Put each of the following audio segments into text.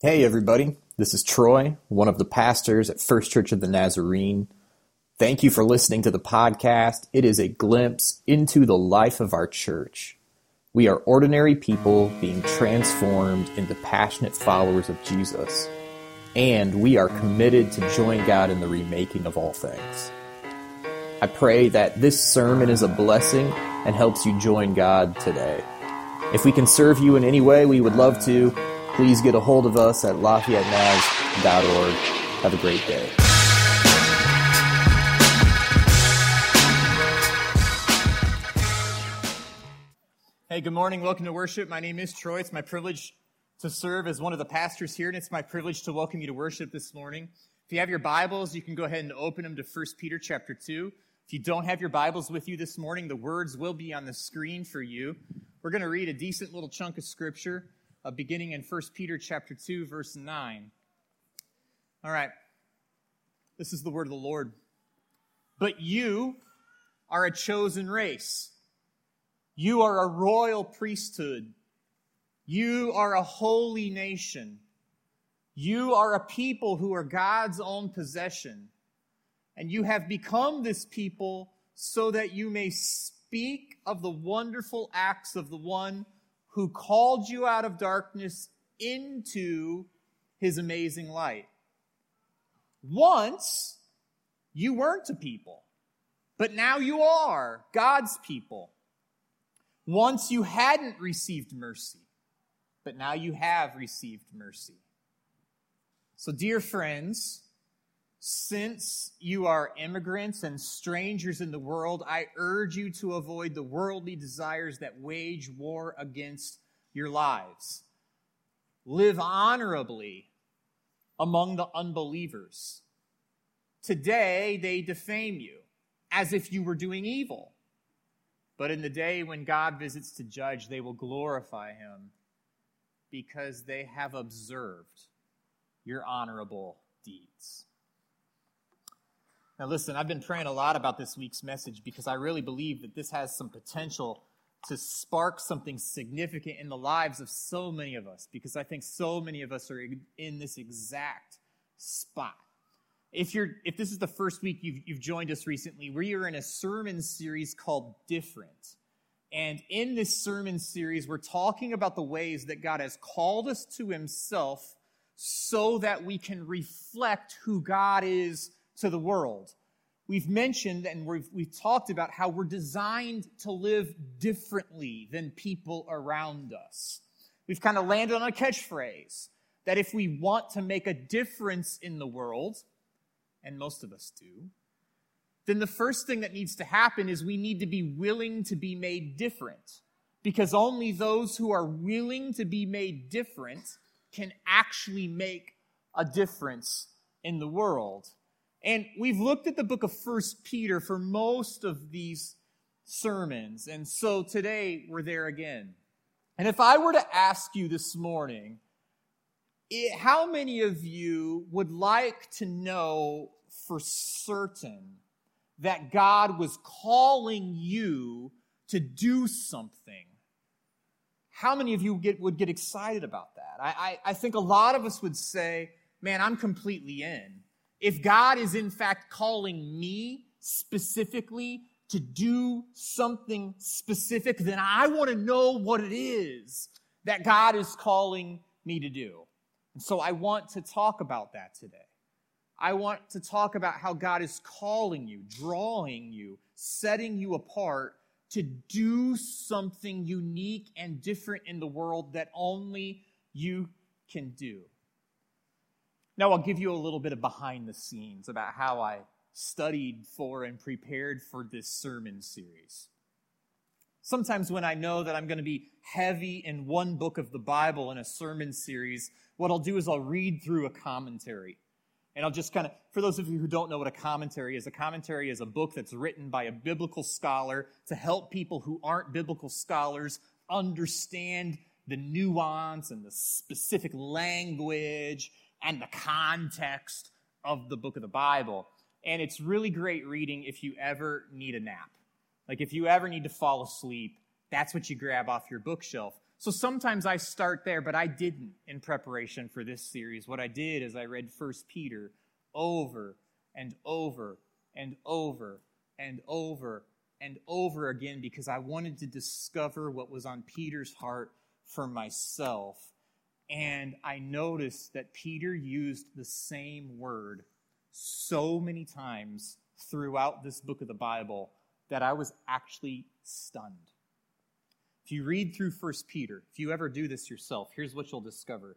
Hey, everybody. This is Troy, one of the pastors at First Church of the Nazarene. Thank you for listening to the podcast. It is a glimpse into the life of our church. We are ordinary people being transformed into passionate followers of Jesus, and we are committed to join God in the remaking of all things. I pray that this sermon is a blessing and helps you join God today. If we can serve you in any way, we would love to please get a hold of us at LafayetteNaz.org. Have a great day. Hey, good morning. Welcome to worship. My name is Troy. It's my privilege to serve as one of the pastors here, and it's my privilege to welcome you to worship this morning. If you have your Bibles, you can go ahead and open them to 1 Peter chapter 2. If you don't have your Bibles with you this morning, the words will be on the screen for you. We're going to read a decent little chunk of scripture uh, beginning in 1 Peter chapter 2, verse 9. All right. This is the word of the Lord. But you are a chosen race. You are a royal priesthood. You are a holy nation. You are a people who are God's own possession. And you have become this people so that you may speak of the wonderful acts of the one who called you out of darkness into his amazing light. Once you weren't a people, but now you are God's people. Once you hadn't received mercy, but now you have received mercy. So, dear friends, since you are immigrants and strangers in the world, I urge you to avoid the worldly desires that wage war against your lives. Live honorably among the unbelievers. Today, they defame you as if you were doing evil. But in the day when God visits to judge, they will glorify him because they have observed your honorable deeds. Now, listen, I've been praying a lot about this week's message because I really believe that this has some potential to spark something significant in the lives of so many of us because I think so many of us are in this exact spot. If you're if this is the first week you've, you've joined us recently, we are in a sermon series called Different. And in this sermon series, we're talking about the ways that God has called us to himself so that we can reflect who God is to the world. We've mentioned and we've, we've talked about how we're designed to live differently than people around us. We've kind of landed on a catchphrase that if we want to make a difference in the world, and most of us do, then the first thing that needs to happen is we need to be willing to be made different. Because only those who are willing to be made different can actually make a difference in the world. And we've looked at the book of First Peter for most of these sermons. And so today we're there again. And if I were to ask you this morning, it, how many of you would like to know for certain that God was calling you to do something? How many of you get, would get excited about that? I, I, I think a lot of us would say, man, I'm completely in. If God is in fact calling me specifically to do something specific, then I want to know what it is that God is calling me to do. And so I want to talk about that today. I want to talk about how God is calling you, drawing you, setting you apart to do something unique and different in the world that only you can do. Now, I'll give you a little bit of behind the scenes about how I studied for and prepared for this sermon series. Sometimes, when I know that I'm going to be heavy in one book of the Bible in a sermon series, what I'll do is I'll read through a commentary. And I'll just kind of, for those of you who don't know what a commentary is, a commentary is a book that's written by a biblical scholar to help people who aren't biblical scholars understand the nuance and the specific language and the context of the book of the Bible. And it's really great reading if you ever need a nap. Like if you ever need to fall asleep, that's what you grab off your bookshelf. So sometimes I start there, but I didn't in preparation for this series. What I did is I read 1 Peter over and over and over and over and over again because I wanted to discover what was on Peter's heart for myself. And I noticed that Peter used the same word so many times throughout this book of the Bible that I was actually stunned. If you read through 1 Peter, if you ever do this yourself, here's what you'll discover.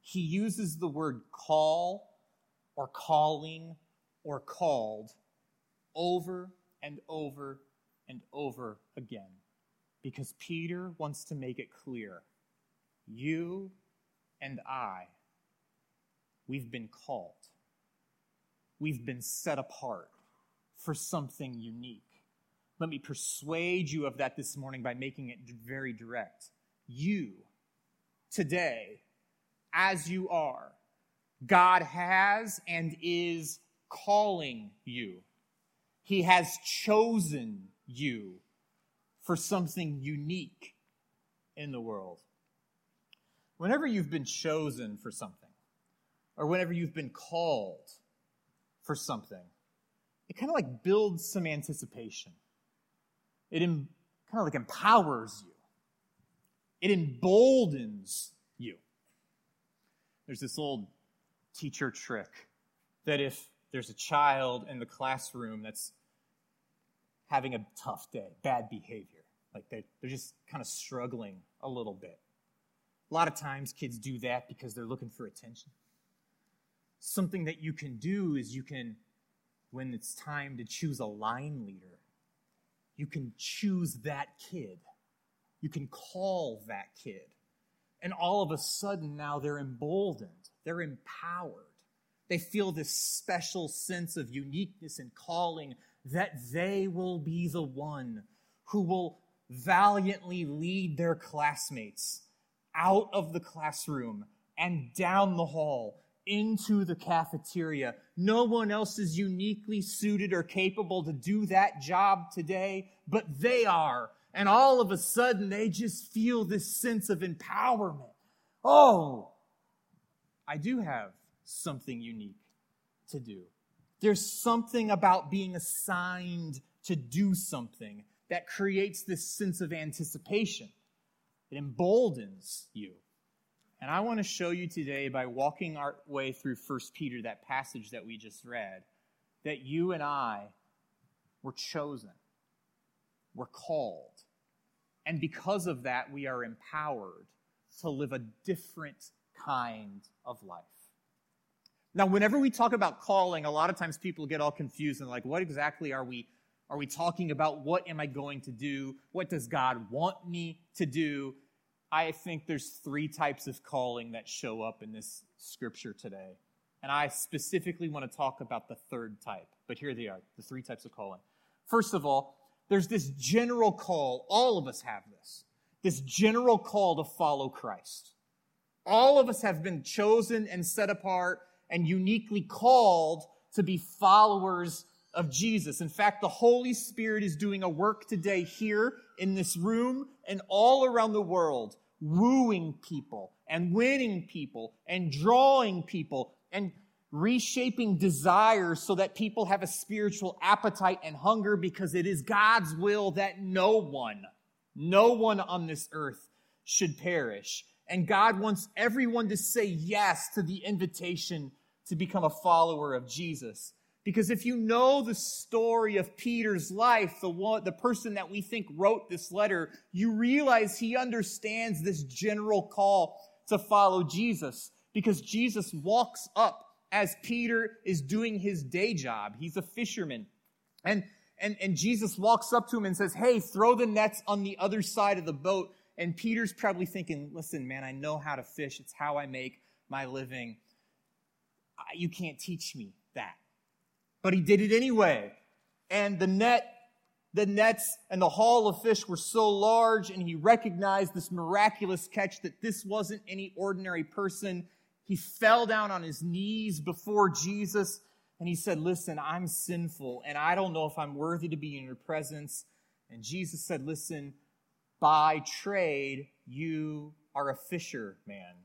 He uses the word call or calling or called over and over and over again because Peter wants to make it clear you and I, we've been called, we've been set apart for something unique. Let me persuade you of that this morning by making it very direct. You, today, as you are, God has and is calling you. He has chosen you for something unique in the world. Whenever you've been chosen for something, or whenever you've been called for something, it kind of like builds some anticipation. It kind of like empowers you. It emboldens you. There's this old teacher trick that if there's a child in the classroom that's having a tough day, bad behavior, like they, they're just kind of struggling a little bit. A lot of times kids do that because they're looking for attention. Something that you can do is you can, when it's time to choose a line leader, you can choose that kid. You can call that kid. And all of a sudden now they're emboldened, they're empowered. They feel this special sense of uniqueness and calling that they will be the one who will valiantly lead their classmates out of the classroom and down the hall into the cafeteria. No one else is uniquely suited or capable to do that job today, but they are. And all of a sudden, they just feel this sense of empowerment. Oh, I do have something unique to do. There's something about being assigned to do something that creates this sense of anticipation. It emboldens you. And I want to show you today by walking our way through 1 Peter, that passage that we just read, that you and I were chosen, were called. And because of that, we are empowered to live a different kind of life. Now, whenever we talk about calling, a lot of times people get all confused and like, what exactly are we are we talking about? What am I going to do? What does God want me to do? I think there's three types of calling that show up in this scripture today. And I specifically want to talk about the third type. But here they are the three types of calling. First of all, there's this general call. All of us have this. This general call to follow Christ. All of us have been chosen and set apart and uniquely called to be followers of Jesus. In fact, the Holy Spirit is doing a work today here in this room and all around the world wooing people and winning people and drawing people and reshaping desires so that people have a spiritual appetite and hunger because it is God's will that no one, no one on this earth should perish. And God wants everyone to say yes to the invitation to become a follower of Jesus. Because if you know the story of Peter's life, the one, the person that we think wrote this letter, you realize he understands this general call to follow Jesus. Because Jesus walks up as Peter is doing his day job. He's a fisherman. And, and, and Jesus walks up to him and says, Hey, throw the nets on the other side of the boat. And Peter's probably thinking, Listen, man, I know how to fish. It's how I make my living. You can't teach me but he did it anyway. And the net, the nets and the haul of fish were so large, and he recognized this miraculous catch that this wasn't any ordinary person. He fell down on his knees before Jesus and he said, Listen, I'm sinful, and I don't know if I'm worthy to be in your presence. And Jesus said, Listen, by trade, you are a fisherman.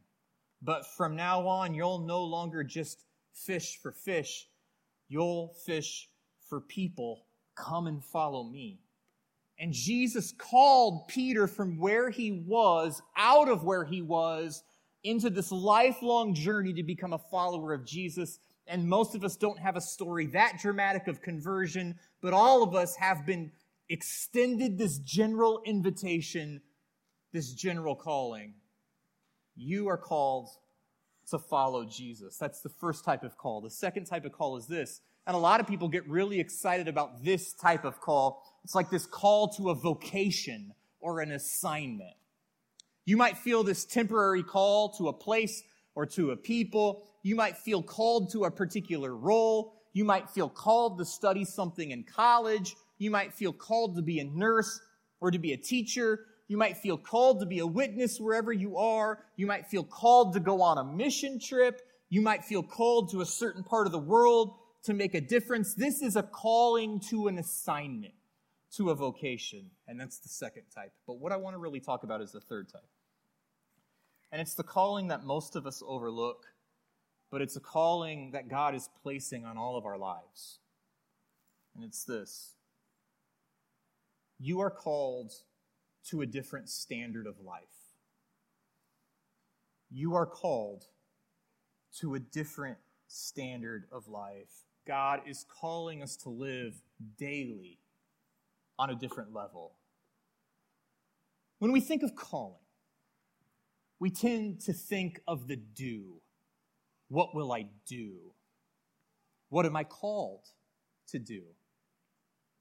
But from now on, you'll no longer just fish for fish, you'll fish for people. Come and follow me. And Jesus called Peter from where he was, out of where he was, into this lifelong journey to become a follower of Jesus. And most of us don't have a story that dramatic of conversion, but all of us have been extended this general invitation, this general calling. You are called to follow Jesus. That's the first type of call. The second type of call is this. And a lot of people get really excited about this type of call. It's like this call to a vocation or an assignment. You might feel this temporary call to a place or to a people. You might feel called to a particular role. You might feel called to study something in college. You might feel called to be a nurse or to be a teacher. You might feel called to be a witness wherever you are. You might feel called to go on a mission trip. You might feel called to a certain part of the world to make a difference. This is a calling to an assignment, to a vocation. And that's the second type. But what I want to really talk about is the third type. And it's the calling that most of us overlook, but it's a calling that God is placing on all of our lives. And it's this you are called to a different standard of life. You are called to a different standard of life. God is calling us to live daily on a different level. When we think of calling, we tend to think of the do. What will I do? What am I called to do?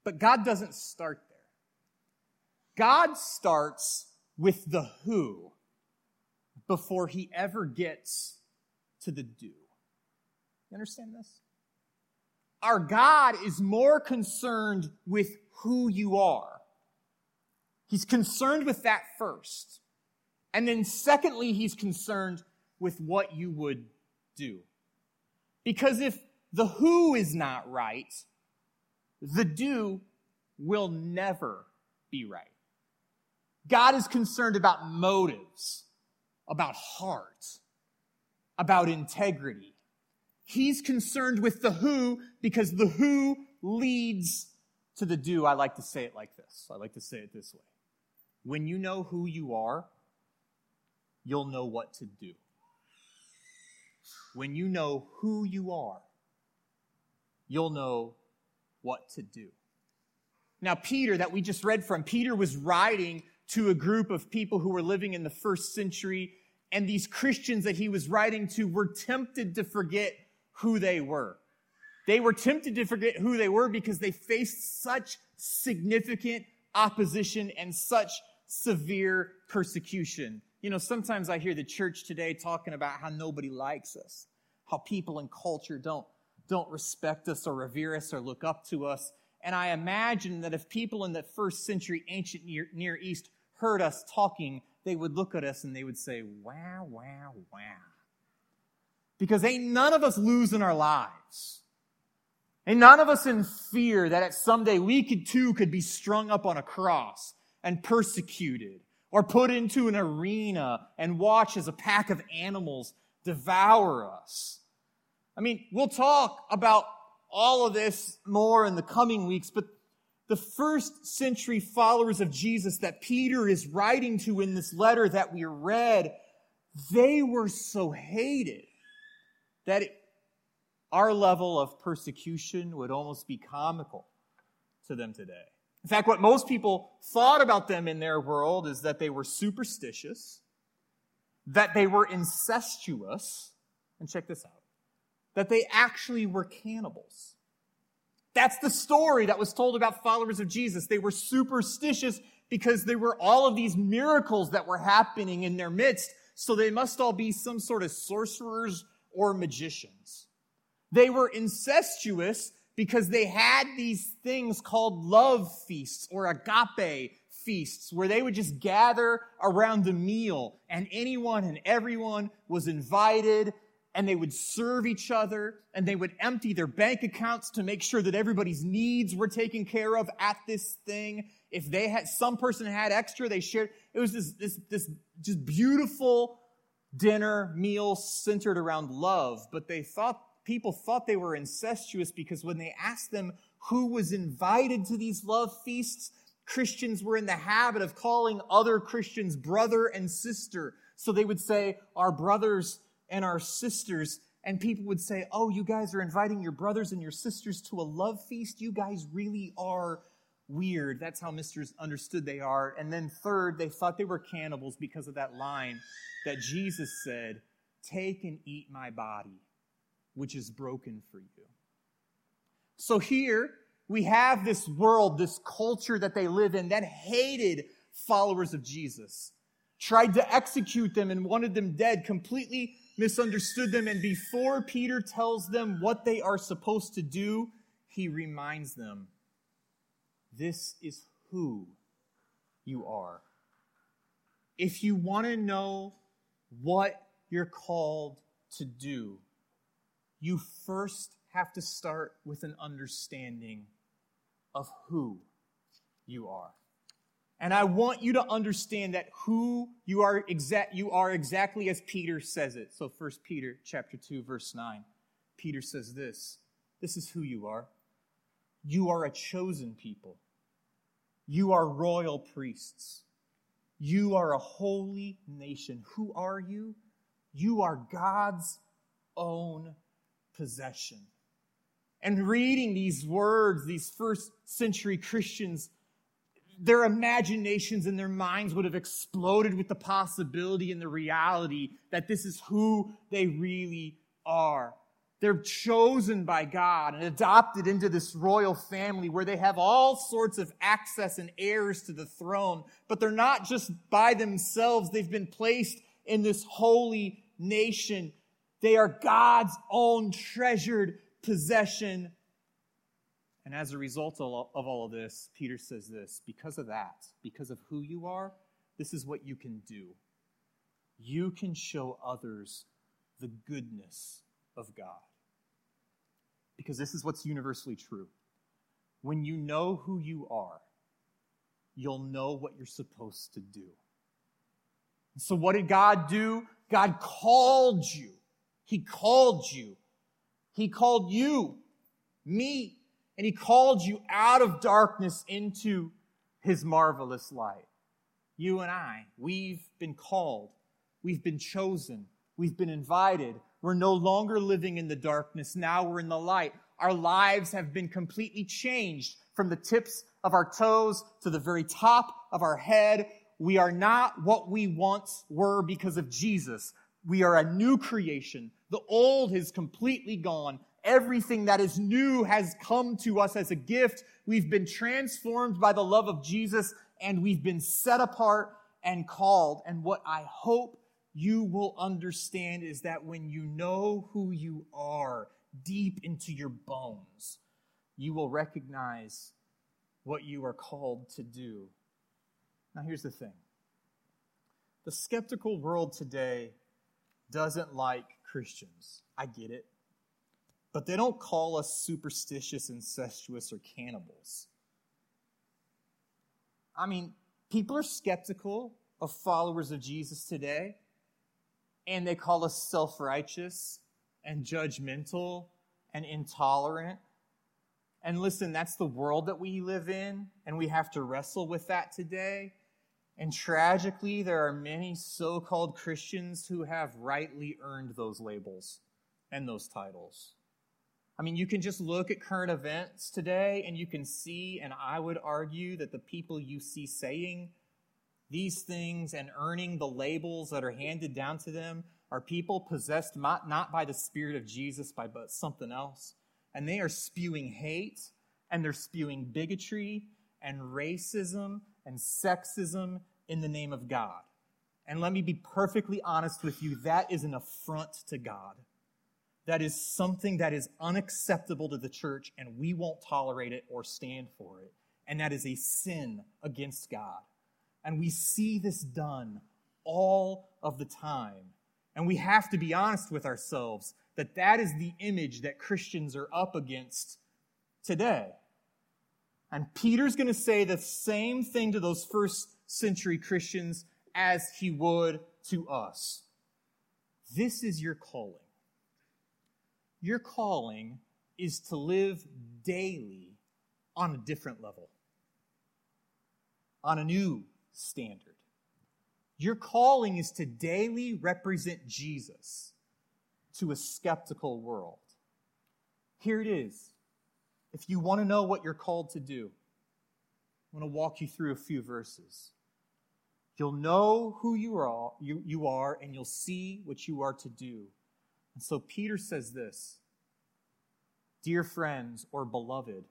But God doesn't start there. God starts with the who before he ever gets to the do. You understand this? Our God is more concerned with who you are. He's concerned with that first. And then, secondly, he's concerned with what you would do. Because if the who is not right, the do will never be right. God is concerned about motives, about heart, about integrity. He's concerned with the who because the who leads to the do. I like to say it like this. I like to say it this way. When you know who you are, you'll know what to do. When you know who you are, you'll know what to do. Now, Peter, that we just read from, Peter was writing to a group of people who were living in the first century, and these Christians that he was writing to were tempted to forget who they were. They were tempted to forget who they were because they faced such significant opposition and such severe persecution. You know, sometimes I hear the church today talking about how nobody likes us, how people and culture don't, don't respect us or revere us or look up to us. And I imagine that if people in the first century ancient Near, Near East heard us talking, they would look at us and they would say, wow, wow, wow. Because ain't none of us losing our lives. Ain't none of us in fear that at someday we could too could be strung up on a cross and persecuted or put into an arena and watch as a pack of animals devour us. I mean, we'll talk about all of this more in the coming weeks, but the first century followers of Jesus that Peter is writing to in this letter that we read, they were so hated that it, our level of persecution would almost be comical to them today. In fact, what most people thought about them in their world is that they were superstitious, that they were incestuous, and check this out, that they actually were cannibals. That's the story that was told about followers of Jesus. They were superstitious because there were all of these miracles that were happening in their midst. So they must all be some sort of sorcerers or magicians. They were incestuous because they had these things called love feasts or agape feasts where they would just gather around a meal and anyone and everyone was invited and they would serve each other and they would empty their bank accounts to make sure that everybody's needs were taken care of at this thing. If they had some person had extra, they shared. It was this this this just beautiful dinner meal centered around love, but they thought people thought they were incestuous because when they asked them who was invited to these love feasts, Christians were in the habit of calling other Christians brother and sister. So they would say, our brothers and our sisters. And people would say, oh, you guys are inviting your brothers and your sisters to a love feast? You guys really are weird. That's how misters understood they are. And then third, they thought they were cannibals because of that line that Jesus said, take and eat my body, which is broken for you. So here, we have this world, this culture that they live in that hated followers of Jesus, tried to execute them and wanted them dead, completely misunderstood them. And before Peter tells them what they are supposed to do, he reminds them this is who you are. If you want to know what you're called to do, you first have to start with an understanding of who you are. And I want you to understand that who you are exact you are exactly as Peter says it. So first Peter chapter 2 verse 9. Peter says this. This is who you are. You are a chosen people. You are royal priests. You are a holy nation. Who are you? You are God's own possession and reading these words, these first century Christians, their imaginations and their minds would have exploded with the possibility and the reality that this is who they really are. They're chosen by God and adopted into this royal family where they have all sorts of access and heirs to the throne. But they're not just by themselves. They've been placed in this holy nation. They are God's own treasured possession. And as a result of all of this, Peter says this because of that, because of who you are, this is what you can do. You can show others the goodness of God. Because this is what's universally true. When you know who you are, you'll know what you're supposed to do. So, what did God do? God called you. He called you he called you, me, and He called you out of darkness into His marvelous light. You and I, we've been called, we've been chosen, we've been invited. We're no longer living in the darkness. Now we're in the light. Our lives have been completely changed from the tips of our toes to the very top of our head. We are not what we once were because of Jesus. We are a new creation. The old is completely gone. Everything that is new has come to us as a gift. We've been transformed by the love of Jesus and we've been set apart and called. And what I hope you will understand is that when you know who you are deep into your bones, you will recognize what you are called to do. Now, here's the thing the skeptical world today doesn't like Christians. I get it. But they don't call us superstitious, incestuous, or cannibals. I mean, people are skeptical of followers of Jesus today, and they call us self righteous and judgmental and intolerant. And listen, that's the world that we live in, and we have to wrestle with that today. And tragically, there are many so called Christians who have rightly earned those labels and those titles. I mean, you can just look at current events today and you can see, and I would argue that the people you see saying these things and earning the labels that are handed down to them are people possessed not by the Spirit of Jesus, by but something else. And they are spewing hate and they're spewing bigotry and racism and sexism in the name of God. And let me be perfectly honest with you, that is an affront to God. That is something that is unacceptable to the church, and we won't tolerate it or stand for it. And that is a sin against God. And we see this done all of the time. And we have to be honest with ourselves that that is the image that Christians are up against today. And Peter's going to say the same thing to those first century Christians as he would to us. This is your calling. Your calling is to live daily on a different level, on a new standard. Your calling is to daily represent Jesus to a skeptical world. Here it is. If you want to know what you're called to do, I want to walk you through a few verses. You'll know who you are, you, you are, and you'll see what you are to do. And so Peter says this Dear friends or beloved,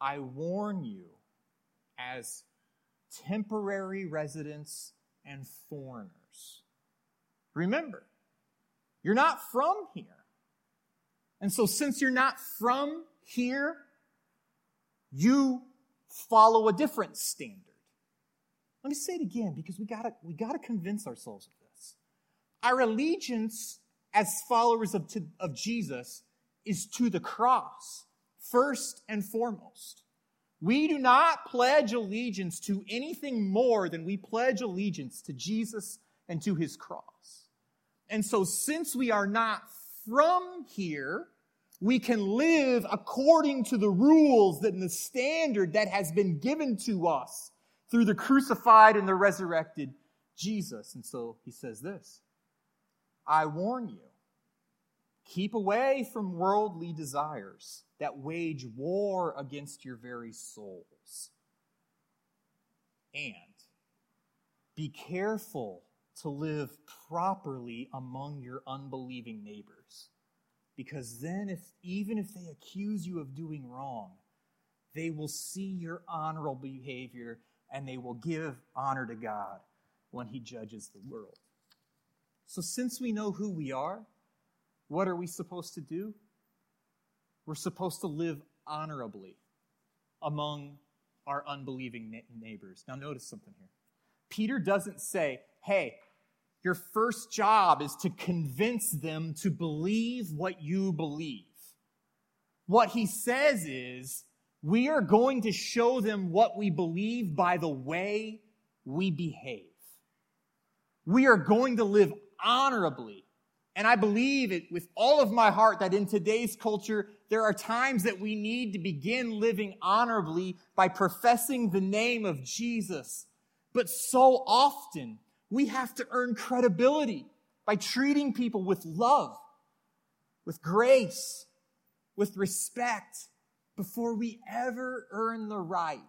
I warn you as temporary residents and foreigners. Remember, you're not from here. And so, since you're not from here, you follow a different standard. Let me say it again because we gotta, we gotta convince ourselves of this. Our allegiance as followers of, to, of Jesus is to the cross, first and foremost. We do not pledge allegiance to anything more than we pledge allegiance to Jesus and to his cross. And so, since we are not from here, we can live according to the rules and the standard that has been given to us through the crucified and the resurrected Jesus. And so he says this I warn you, keep away from worldly desires that wage war against your very souls. And be careful to live properly among your unbelieving neighbors. Because then, if, even if they accuse you of doing wrong, they will see your honorable behavior and they will give honor to God when He judges the world. So, since we know who we are, what are we supposed to do? We're supposed to live honorably among our unbelieving neighbors. Now, notice something here. Peter doesn't say, hey, your first job is to convince them to believe what you believe. What he says is, we are going to show them what we believe by the way we behave. We are going to live honorably and I believe it with all of my heart that in today's culture, there are times that we need to begin living honorably by professing the name of Jesus. But so often, we have to earn credibility by treating people with love, with grace, with respect, before we ever earn the right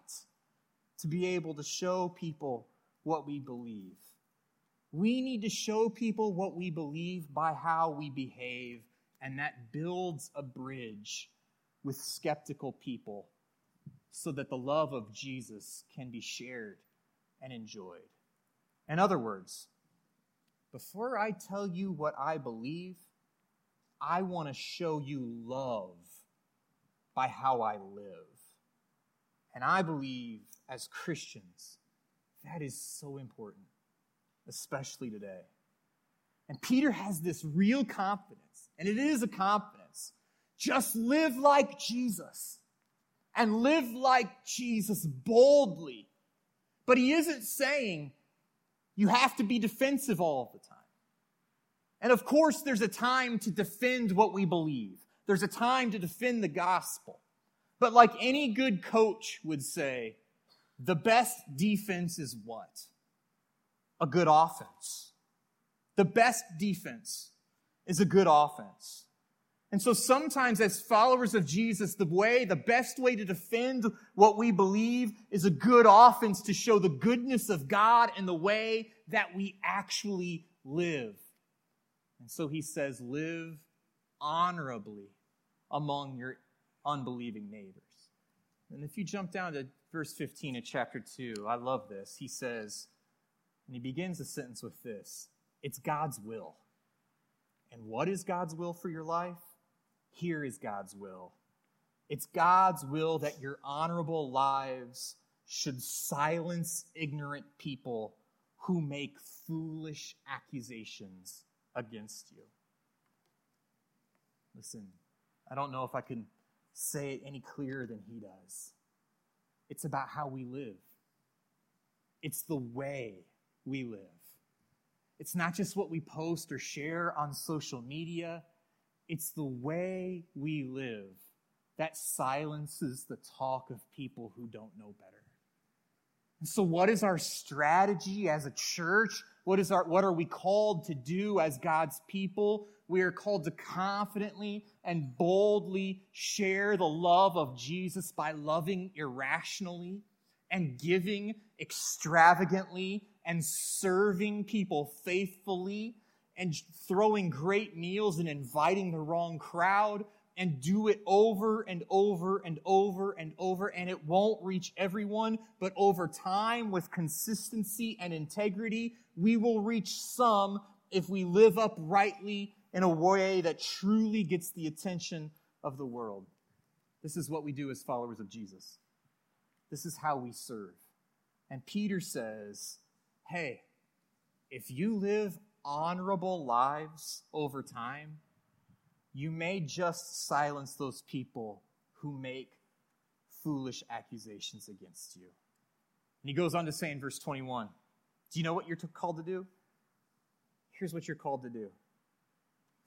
to be able to show people what we believe. We need to show people what we believe by how we behave, and that builds a bridge with skeptical people so that the love of Jesus can be shared and enjoyed. In other words, before I tell you what I believe, I want to show you love by how I live. And I believe as Christians, that is so important especially today. And Peter has this real confidence, and it is a confidence. Just live like Jesus and live like Jesus boldly. But he isn't saying you have to be defensive all the time. And of course, there's a time to defend what we believe. There's a time to defend the gospel. But like any good coach would say, the best defense is what? A good offense. The best defense is a good offense. And so sometimes as followers of Jesus, the way, the best way to defend what we believe is a good offense to show the goodness of God and the way that we actually live. And so he says, live honorably among your unbelieving neighbors. And if you jump down to verse 15 of chapter 2, I love this. He says, and he begins the sentence with this It's God's will. And what is God's will for your life? Here is God's will. It's God's will that your honorable lives should silence ignorant people who make foolish accusations against you. Listen, I don't know if I can say it any clearer than he does. it's about how we live. It's the way we live. It's not just what we post or share on social media, it's the way we live that silences the talk of people who don't know better. And So, what is our strategy as a church? What, is our, what are we called to do as God's people? We are called to confidently and boldly share the love of Jesus by loving irrationally and giving extravagantly and serving people faithfully and throwing great meals and inviting the wrong crowd and do it over and over and over and over, and it won't reach everyone, but over time, with consistency and integrity, we will reach some if we live uprightly in a way that truly gets the attention of the world. This is what we do as followers of Jesus. This is how we serve. And Peter says, hey, if you live honorable lives over time, you may just silence those people who make foolish accusations against you. And he goes on to say in verse 21 Do you know what you're called to do? Here's what you're called to do.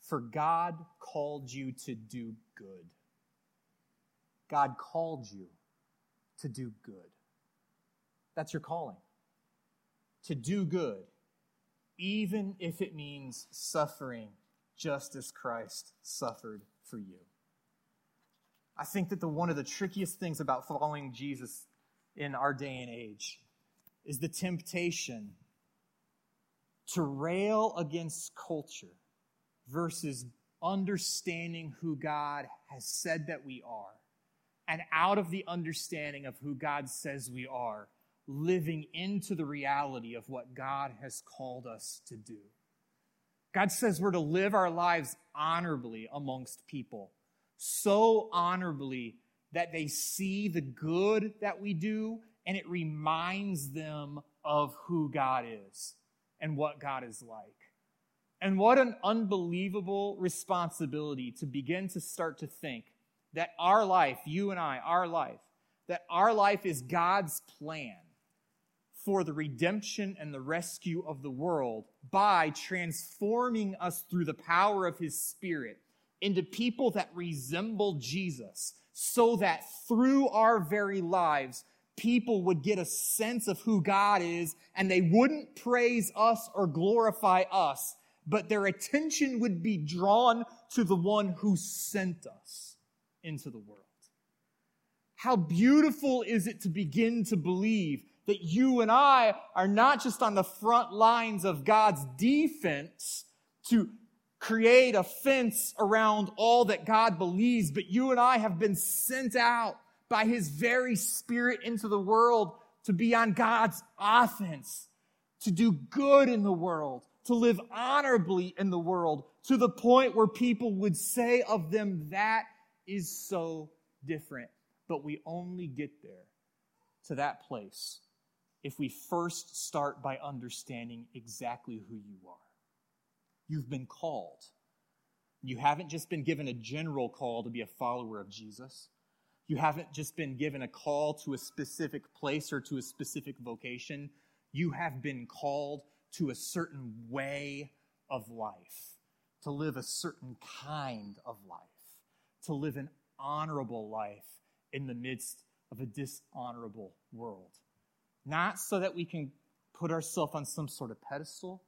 For God called you to do good. God called you to do good. That's your calling. To do good, even if it means suffering just as Christ suffered for you. I think that the one of the trickiest things about following Jesus in our day and age is the temptation to rail against culture versus understanding who God has said that we are. And out of the understanding of who God says we are, living into the reality of what God has called us to do. God says we're to live our lives honorably amongst people, so honorably that they see the good that we do and it reminds them of who God is and what God is like. And what an unbelievable responsibility to begin to start to think that our life, you and I, our life, that our life is God's plan for the redemption and the rescue of the world by transforming us through the power of his spirit into people that resemble Jesus so that through our very lives, people would get a sense of who God is and they wouldn't praise us or glorify us, but their attention would be drawn to the one who sent us into the world. How beautiful is it to begin to believe that you and I are not just on the front lines of God's defense to create a fence around all that God believes, but you and I have been sent out by His very Spirit into the world to be on God's offense, to do good in the world, to live honorably in the world, to the point where people would say of them, that is so different. But we only get there to that place if we first start by understanding exactly who you are. You've been called. You haven't just been given a general call to be a follower of Jesus. You haven't just been given a call to a specific place or to a specific vocation. You have been called to a certain way of life, to live a certain kind of life, to live an honorable life in the midst of a dishonorable world. Not so that we can put ourselves on some sort of pedestal,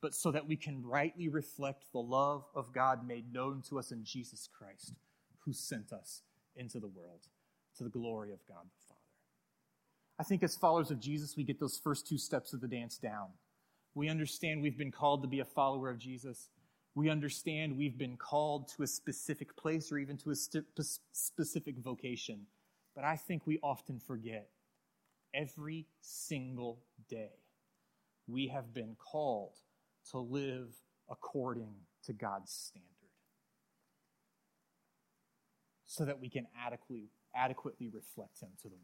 but so that we can rightly reflect the love of God made known to us in Jesus Christ, who sent us into the world to the glory of God the Father. I think as followers of Jesus, we get those first two steps of the dance down. We understand we've been called to be a follower of Jesus. We understand we've been called to a specific place or even to a st- specific vocation. But I think we often forget every single day, we have been called to live according to God's standard so that we can adequately, adequately reflect Him to the world.